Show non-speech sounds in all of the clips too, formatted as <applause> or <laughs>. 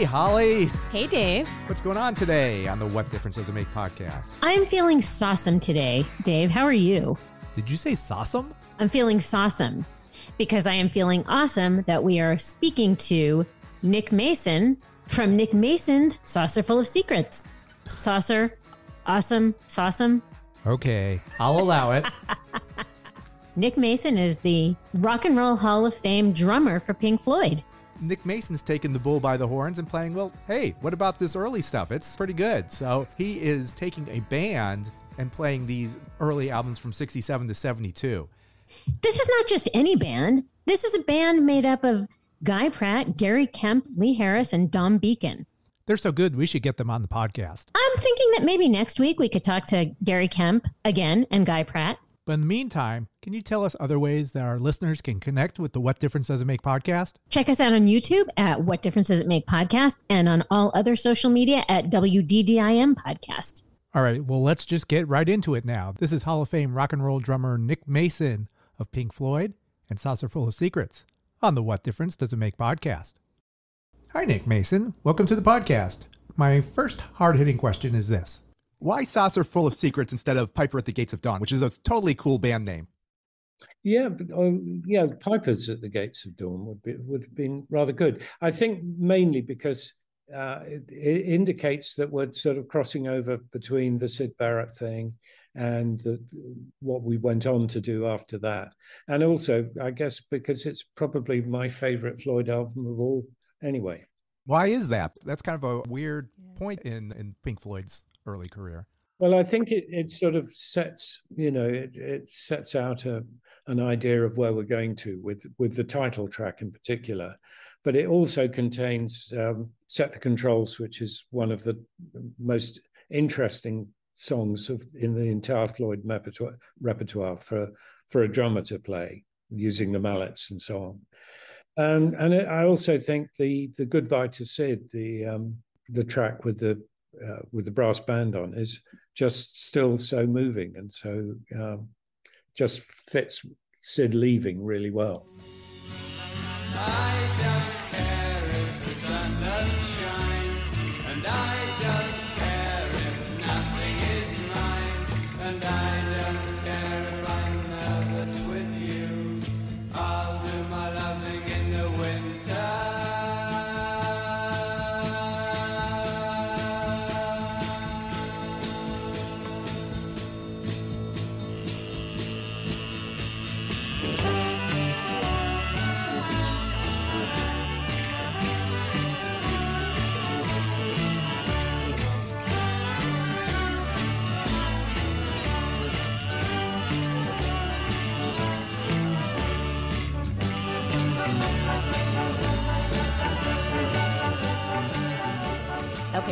Hey, Holly. Hey, Dave. What's going on today on the What Difference Does It Make podcast? I'm feeling sawsome today. Dave, how are you? Did you say sawsome? I'm feeling sawsome because I am feeling awesome that we are speaking to Nick Mason from Nick Mason's Saucer Full of Secrets. Saucer, awesome, sawsome. Okay, I'll allow it. <laughs> Nick Mason is the Rock and Roll Hall of Fame drummer for Pink Floyd. Nick Mason's taking the bull by the horns and playing, well, hey, what about this early stuff? It's pretty good. So he is taking a band and playing these early albums from 67 to 72. This is not just any band. This is a band made up of Guy Pratt, Gary Kemp, Lee Harris, and Dom Beken. They're so good, we should get them on the podcast. I'm thinking that maybe next week we could talk to Gary Kemp again and Guy Pratt. But in the meantime, can you tell us other ways that our listeners can connect with the What Difference Does It Make podcast? Check us out on YouTube at What Difference Does It Make podcast and on all other social media at WDDIM podcast. All right, well, let's just get right into it now. This is Hall of Fame rock and roll drummer Nick Mason of Pink Floyd and Saucer Full of Secrets on the What Difference Does It Make podcast. Hi, Nick Mason. Welcome to the podcast. My first hard hitting question is this Why Saucer Full of Secrets instead of Piper at the Gates of Dawn, which is a totally cool band name? Yeah, um, yeah, Pipers at the Gates of Dawn would be would have been rather good. I think mainly because uh, it, it, indicates that we're sort of crossing over between the Syd Barrett thing and the, what we went on to do after that, and also I guess because it's probably my favorite Floyd album of all. Anyway, why is that? That's kind of a weird point in in Pink Floyd's early career. Well, I think it, it sort of sets, you know, it, it sets out a, an idea of where we're going to with with the title track in particular, but it also contains um, "Set the Controls," which is one of the most interesting songs of in the entire Floyd repertoire, for for a drummer to play using the mallets and so on. Um, and it, I also think the the "Goodbye to Syd, the um, the track with the uh, with the brass band on is just still so moving and so um, just fits Syd leaving really well. Okay,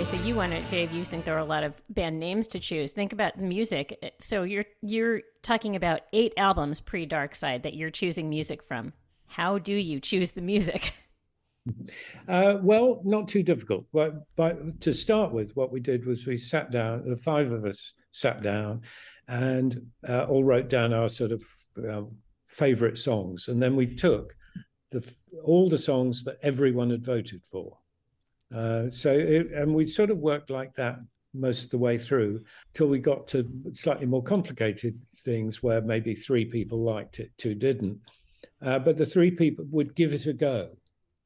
so you want to, Dave? You think there are a lot of band names to choose? Think about music. So you're you're talking about eight albums pre Dark Side that you're choosing music from. How do you choose the music? <laughs> Uh, well, not too difficult. But, but to start with, what we did was we sat down. The five of us sat down, and uh, all wrote down our sort of um, favorite songs, and then we took the all the songs that everyone had voted for Uh, so, it, and we sort of worked like that most of the way through till we got to slightly more complicated things where maybe three people liked it, two didn't. Uh, but the three people would give it a go.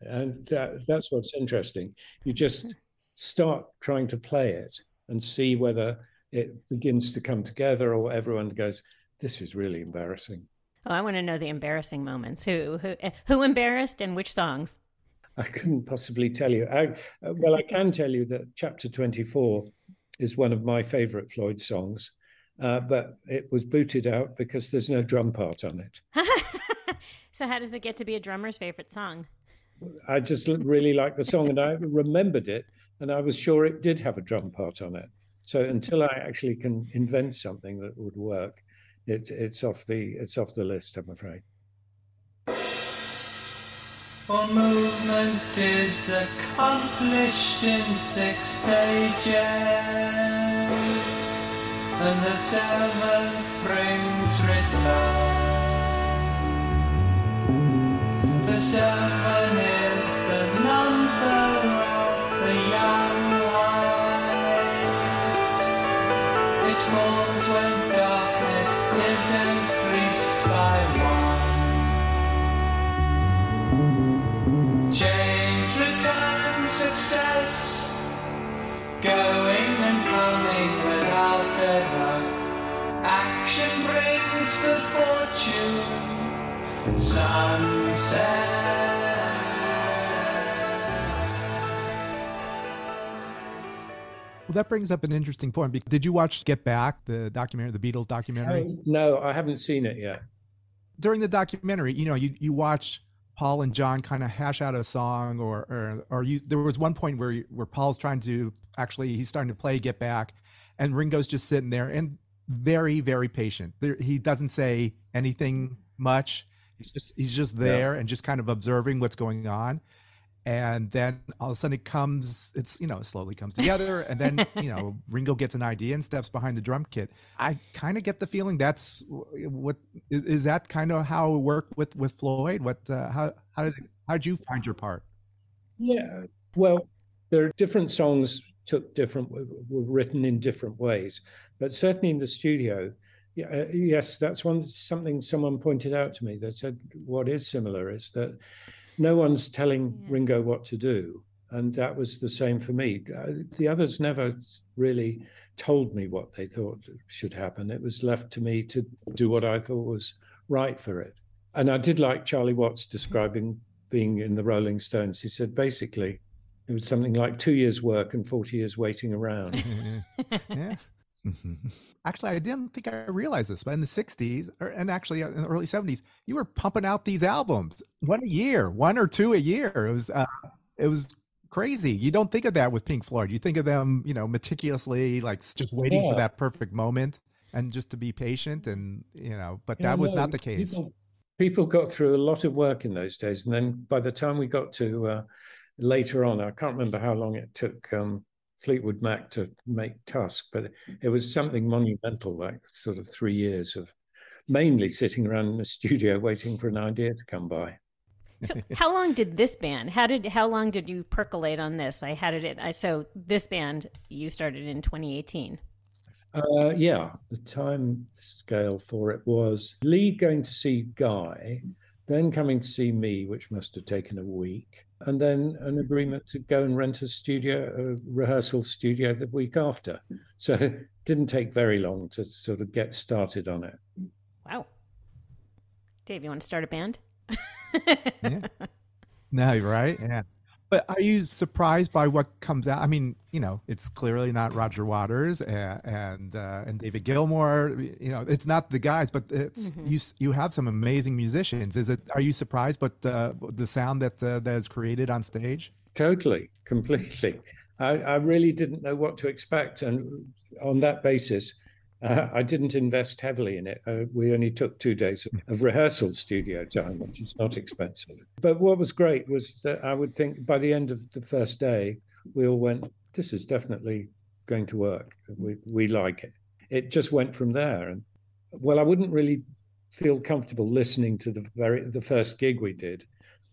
And that, that's what's interesting. You just start trying to play it and see whether it begins to come together or everyone goes, this is really embarrassing. Oh, I want to know the embarrassing moments. Who who who embarrassed and which songs? I couldn't possibly tell you. I, well, I can tell you that chapter 24 is one of my favorite Floyd songs, uh, but it was booted out because there's no drum part on it. <laughs> so, how does it get to be a drummer's favorite song? I just really like the song and I remembered it, and I was sure it did have a drum part on it. So, until I actually can invent something that would work, it, it's off the it's off the list. I'm afraid. For movement is accomplished in six stages, and the seventh brings return. The seven Well, that brings up an interesting point. Did you watch Get Back, the documentary, the Beatles documentary? Oh, no, I haven't seen it yet. During the documentary, you know, you, you watch Paul and John kind of hash out a song, or or, or you. There was one point where where Paul's trying to actually he's starting to play Get Back, and Ringo's just sitting there and very very patient. There, he doesn't say anything much. He's just he's just there yeah. and just kind of observing what's going on and then all of a sudden it comes it's you know slowly comes together and then you know <laughs> ringo gets an idea and steps behind the drum kit i kind of get the feeling that's what is that kind of how it worked with with floyd what uh, how how did how did you find your part yeah well there are different songs took different were written in different ways but certainly in the studio yeah, uh, yes, that's one something someone pointed out to me. that said what is similar is that no one's telling yeah. Ringo what to do. And that was the same for me. Uh, the others never really told me what they thought should happen. It was left to me to do what I thought was right for it. And I did like Charlie Watts describing being in the Rolling Stones. He said basically it was something like two years' work and 40 years waiting around. <laughs> yeah. Mm-hmm. Actually, I didn't think I realized this, but in the 60s, or, and actually uh, in the early 70s, you were pumping out these albums one a year, one or two a year. It was, uh, it was crazy. You don't think of that with Pink Floyd. You think of them, you know, meticulously, like just waiting yeah. for that perfect moment and just to be patient. And, you know, but that was not the case. People, people, got through a lot of work in those days. And then by the time we got to uh, later on, I can't remember how long it took. Um, Fleetwood Mac to make Tusk, but it was something monumental, like sort of three years of mainly sitting around in the studio <laughs> waiting for an idea to come by. So how long did this band? How did how long did you percolate on this? I had it. I so this band you started in 2018. Uh, yeah, the time scale for it was Lee going to see Guy, then coming to see me, which must have taken a week, and then an agreement to go and rent a studio, a rehearsal studio the week after. So it didn't take very long to sort of get started on it. Wow. Dave, you want to start a band? <laughs> yeah. No, right? Yeah. But are you surprised by what comes out? I mean, you know, it's clearly not Roger Waters and and, uh, and David Gilmour. You know, it's not the guys, but it's mm-hmm. you. You have some amazing musicians. Is it? Are you surprised? But uh, the sound that uh, that is created on stage. Totally, completely. I, I really didn't know what to expect, and on that basis, uh, I didn't invest heavily in it. Uh, we only took two days of rehearsal studio time, which is not expensive. But what was great was that I would think by the end of the first day, we all went, "This is definitely going to work. We we like it." It just went from there, and well, I wouldn't really feel comfortable listening to the very the first gig we did,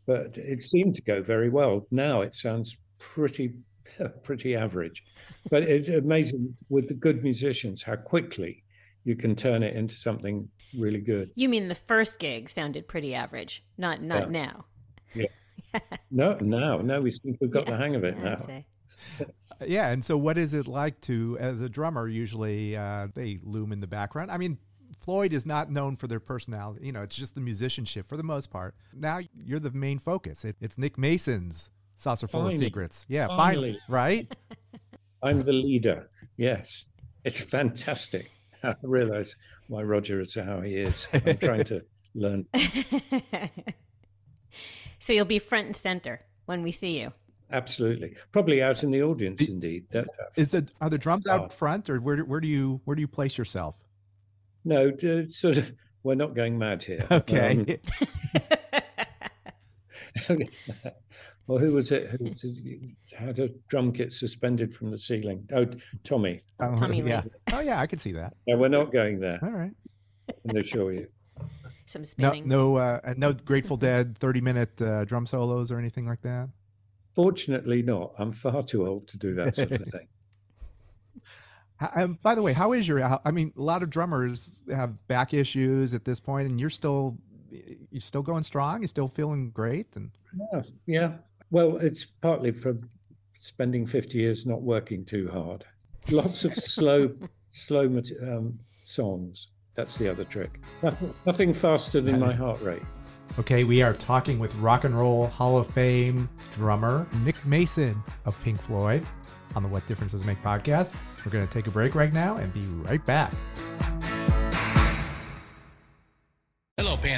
but it seemed to go very well. Now it sounds pretty <laughs> pretty average. But it's amazing with the good musicians how quickly you can turn it into something really good. You mean the first gig sounded pretty average, not not Yeah. now. <laughs> No, now, no, we seem to have got Yeah, the hang of it I'd now. <laughs> Yeah, and so what is it like to, as a drummer, usually uh, they loom in the background? I mean, Floyd is not known for their personality. You know, it's just the musicianship for the most part. Now you're the main focus. It, it's Nick Mason's Saucer Full of Secrets. Yeah, Finally. finally, right? <laughs> I'm the leader. Yes, it's fantastic. <laughs> I realize why Roger is how he is. I'm trying to <laughs> learn. so you'll be front and center when we see you. Absolutely, probably out in the audience. Indeed, that, Is the are the drums Oh. out front, or where do- where do you where do you place yourself? no, sort of. We're not going mad here. Okay. Um, <laughs> well, who was it? Who was it, had a drum kit suspended from the ceiling? Oh, Tommy. Oh, Tommy Lee. yeah. Oh yeah, I can see that. No, we're not going there. All right. I can assure you. <laughs> Some No, spinning. no, uh, and no Grateful Dead thirty minute uh, drum solos or anything like that. Fortunately, not. I'm far too old to do that sort of <laughs> thing. How- Um, by the way, how is your? I mean, a lot of drummers have back issues at this point, and you're still you're still going strong. You're still feeling great, and Yeah, yeah. Well, it's partly from spending 50 years not working too hard. Lots of slow, <laughs> slow um, songs. That's the other trick. Nothing, faster than my heart rate. Okay, we are talking with Rock and Roll Hall of Fame drummer Nick Mason of Pink Floyd on the What Differences Make podcast. We're going to take a break right now and be right back.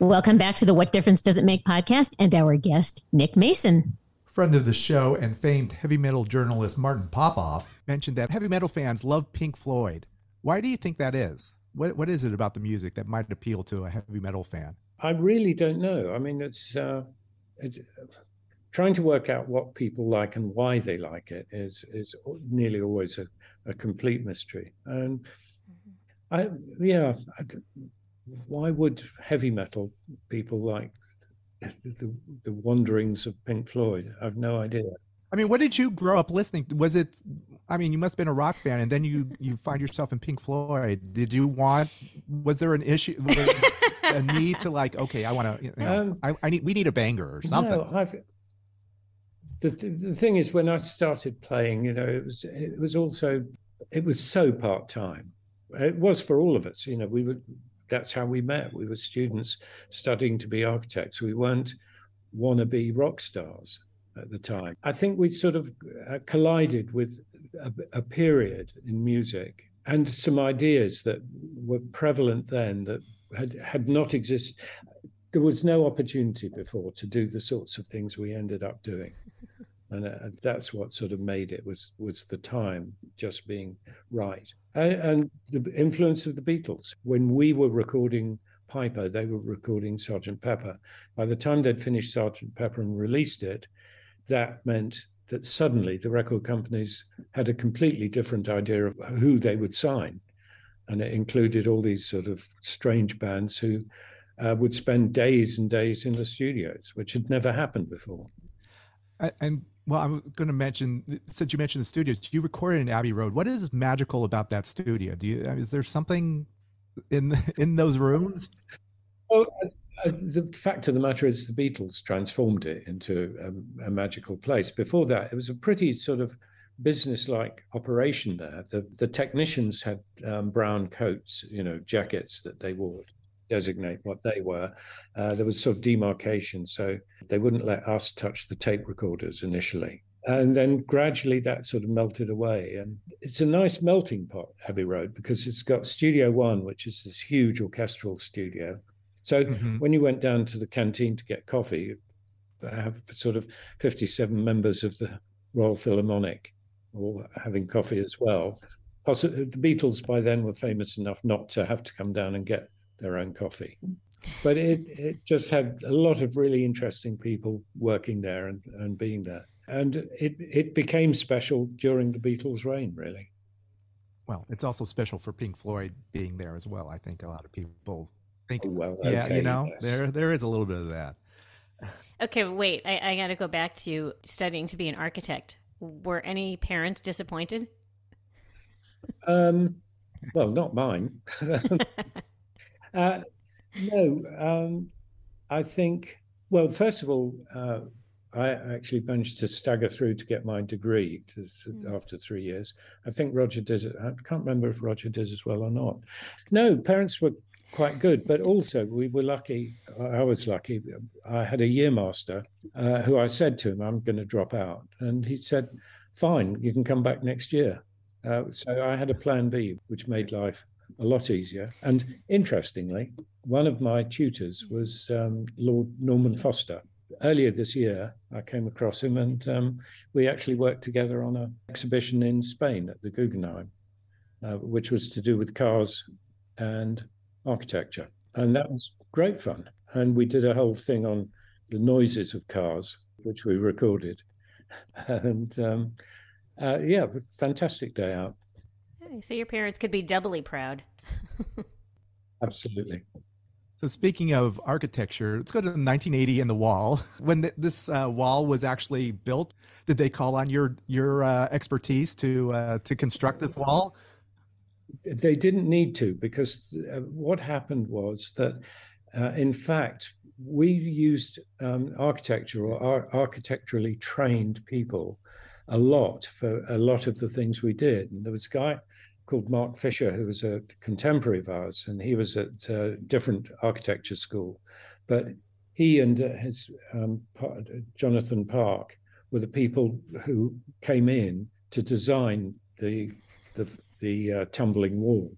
Welcome back to the What Difference Does It Make podcast and our guest, Nick Mason. Friend of the show and famed heavy metal journalist Martin Popoff mentioned that heavy metal fans love Pink Floyd. Why do you think that is? What what is it about the music that might appeal to a heavy metal fan? I really don't know. I mean, it's, uh, it's trying to work out what people like and why they like it is is nearly always a, a complete mystery. And I, yeah, I d why would heavy metal people like the the wanderings of Pink Floyd? I've no idea. I mean, what did you grow up listening? to? Was it? I mean, you must have been a rock fan, and then you you find yourself in Pink Floyd. Did you want? Was there an issue? a need to like? Okay, I want to. You know, Um, I, I need. We need a banger or something. No, I've, the, the the thing is, when I started playing, you know, it was it was also it was so part time. It was for all of us. You know, we were that's how we met. We were students studying to be architects. We weren't wannabe rock stars at the time. I think we sort of uh, collided with a, a period in music and some ideas that were prevalent then that had had not existed. There was no opportunity before to do the sorts of things we ended up doing, and uh, that's what sort of made it was was the time just being right, and, and the influence of the Beatles when we were recording Piper, they were recording Sergeant Pepper. By the time they'd finished Sergeant Pepper and released it, that meant that suddenly the record companies had a completely different idea of who they would sign. And it included all these sort of strange bands who uh, would spend days and days in the studios, which had never happened before. And well, I'm going to mention since you mentioned the studios, you recorded in Abbey Road. What is magical about that studio? Do you is there something in in those rooms? Well, the fact of the matter is, the Beatles transformed it into a, a magical place. Before that, it was a pretty sort of business-like operation there. The the technicians had um, brown coats, you know, jackets that they wore designate what they were. Uh, there was sort of demarcation, so they wouldn't let us touch the tape recorders initially. And then gradually that sort of melted away. And it's a nice melting pot, Abbey Road, because it's got Studio One, which is this huge orchestral studio. So mm-hmm. when you went down to the canteen to get coffee, you have sort of 57 members of the Royal Philharmonic all having coffee as well. the Beatles by then were famous enough not to have to come down and get their own coffee. But it, it just had a lot of really interesting people working there and, and being there. And it, it became special during the Beatles' reign, really. Well, it's also special for Pink Floyd being there as well. I think a lot of people think, oh, well, yeah, you know, yes. there there is a little bit of that. <laughs> Okay, wait. I, I got to go back to studying to be an architect. Were any parents disappointed? Um, well, not mine. <laughs> <laughs> uh, no, um, I think. Well, first of all, uh, I actually managed to stagger through to get my degree to, to, mm. after three years. I think Roger did it. I can't remember if Roger did as well or not. No, parents were quite good. But also, we were lucky. I was lucky. I had a year master uh, who I said to him, I'm going to drop out. And he said, Fine, you can come back next year. Uh, so I had a plan B, which made life a lot easier. And interestingly, one of my tutors was um, Lord Norman Foster. Earlier this year, I came across him and um, we actually worked together on an exhibition in Spain at the Guggenheim, uh, which was to do with cars and architecture. And that was great fun. And we did a whole thing on the noises of cars, which we recorded. <laughs> And um, uh, yeah, fantastic day out. So your parents could be doubly proud. Absolutely. So speaking of architecture, let's go to 1980 and the wall. <laughs> When th- this uh, wall was actually built, did they call on your your uh, expertise to uh, to construct this wall? they didn't need to because uh, what happened was that, uh, in fact, we used um, architecture or ar- architecturally trained people a lot for a lot of the things we did. And there was a guy called Mark Fisher who was a contemporary of ours, and he was at a different architecture school, but he and uh, his um, Jonathan Park were the people who came in to design the the the uh, tumbling wall.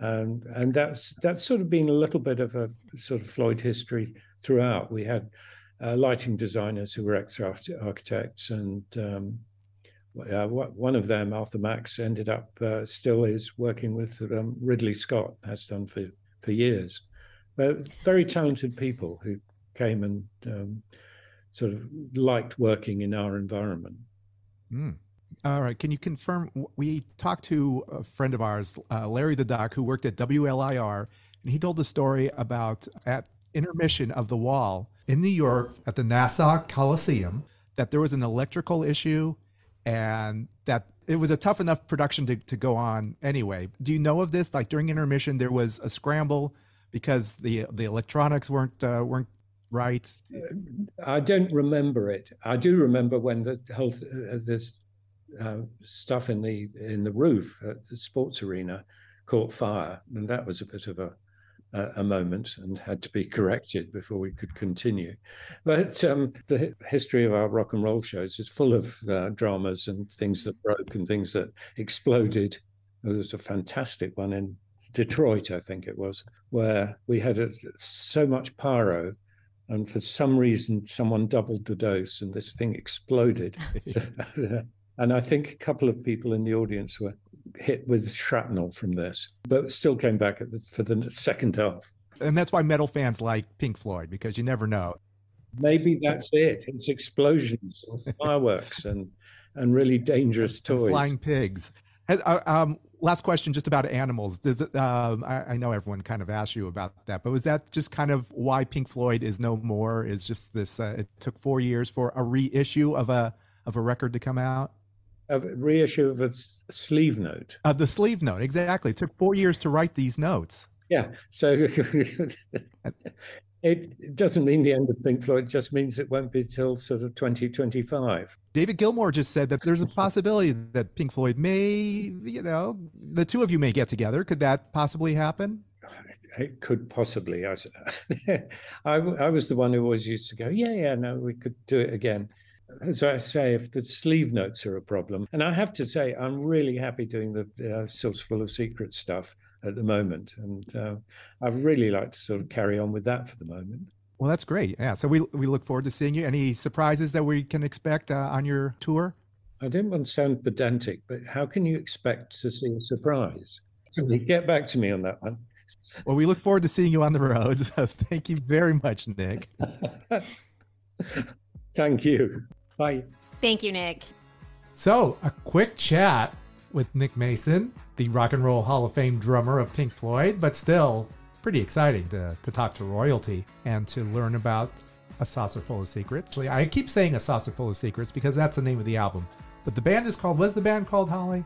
And, and that's that's sort of been a little bit of a sort of Floyd history throughout. We had uh, lighting designers who were ex-architects, and um, uh, one of them, Arthur Max, ended up uh, still is working with um, Ridley Scott, has done for for years. But very talented people who came and um, sort of liked working in our environment. Mm. All right. Can you confirm? We talked to a friend of ours, uh, Larry the Doc, who worked at WLIR, and he told the story about at intermission of the wall in New York at the Nassau Coliseum that there was an electrical issue and that it was a tough enough production to, to go on anyway. Do you know of this? Like during intermission, there was a scramble because the the electronics weren't uh, weren't right. I don't remember it. I do remember when the whole uh, this uh, stuff in the in the roof at the sports arena caught fire, and that was a bit of a a moment and had to be corrected before we could continue. But um, the history of our rock and roll shows is full of uh, dramas and things that broke and things that exploded There was a fantastic one in Detroit, I think it was, where we had a, so much pyro, and for some reason, someone doubled the dose, and this thing exploded. <laughs> <laughs> and I think a couple of people in the audience were hit with shrapnel from this, but still came back the, for the second half. And that's why metal fans like Pink Floyd because you never know. Maybe that's it. It's explosions and <laughs> fireworks and and really dangerous toys. Flying pigs. Uh, um, last question, just about animals. Does it, um, I, I, know everyone kind of asked you about that, but was that just kind of why Pink Floyd is no more? Is just this? Uh, it took four years for a reissue of a of a record to come out. A reissue of a sleeve note. Of the sleeve note, exactly. It took four years to write these notes. Yeah. So <laughs> it doesn't mean the end of Pink Floyd, it just means it won't be till sort of 2025. David Gilmour just said that there's a possibility that Pink Floyd may, you know, the two of you may get together. Could that possibly happen? <sighs> It could possibly. I, <laughs> I, I was the one who always used to go, yeah, yeah, no, we could do it again as I say, if the sleeve notes are a problem, and I have to say, I'm really happy doing the uh, Saucer Full of Secret stuff at the moment, and uh, I really like to sort of carry on with that for the moment. Well, that's great. Yeah, so we we look forward to seeing you. Any surprises that we can expect uh, on your tour? I don't want to sound pedantic, but how can you expect to see a surprise? So get back to me on that one. Well, we look forward to seeing you on the road. <laughs> Thank you very much, Nick. <laughs> Thank you. Bye. Thank you, Nick. So, a quick chat with Nick Mason, the Rock and Roll Hall of Fame drummer of Pink Floyd, but still pretty exciting to, to talk to royalty and to learn about A Saucer Full of Secrets. I keep saying A Saucer Full of Secrets because that's the name of the album. But the band is called, what's the band called, Holly?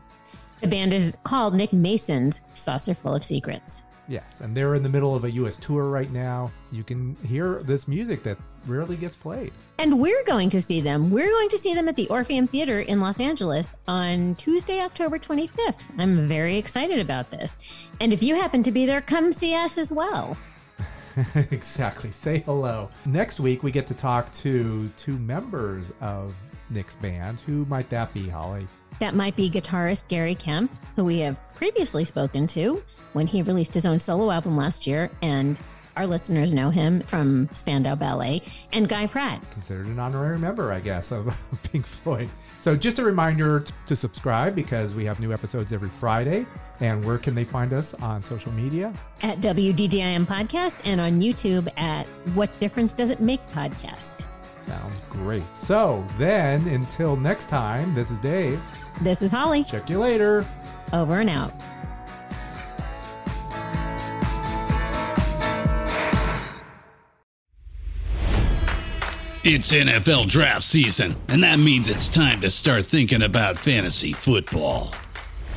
The band is called Nick Mason's Saucer Full of Secrets. Yes, and they're in the middle of a U.S. tour right now. You can hear this music that rarely gets played. And we're going to see them. We're going to see them at the Orpheum Theater in Los Angeles on Tuesday, October 25th. I'm very excited about this. And if you happen to be there, come see us as well. <laughs> exactly. Say hello. Next week, we get to talk to two members of Nick's band. Who might that be, Holly? That might be guitarist Gary Kemp, who we have previously spoken to when he released his own solo album last year. And our listeners know him from Spandau Ballet, and Guy Pratt. Considered an honorary member, I guess, of <laughs> Pink Floyd. So just a reminder to subscribe because we have new episodes every Friday. And where can they find us on social media? At WDDIM Podcast and on YouTube at What Difference Does It Make Podcast. Sounds great. So then, until next time, this is Dave. This is Holly. Check you later. Over and out. It's NFL draft season, and that means it's time to start thinking about fantasy football.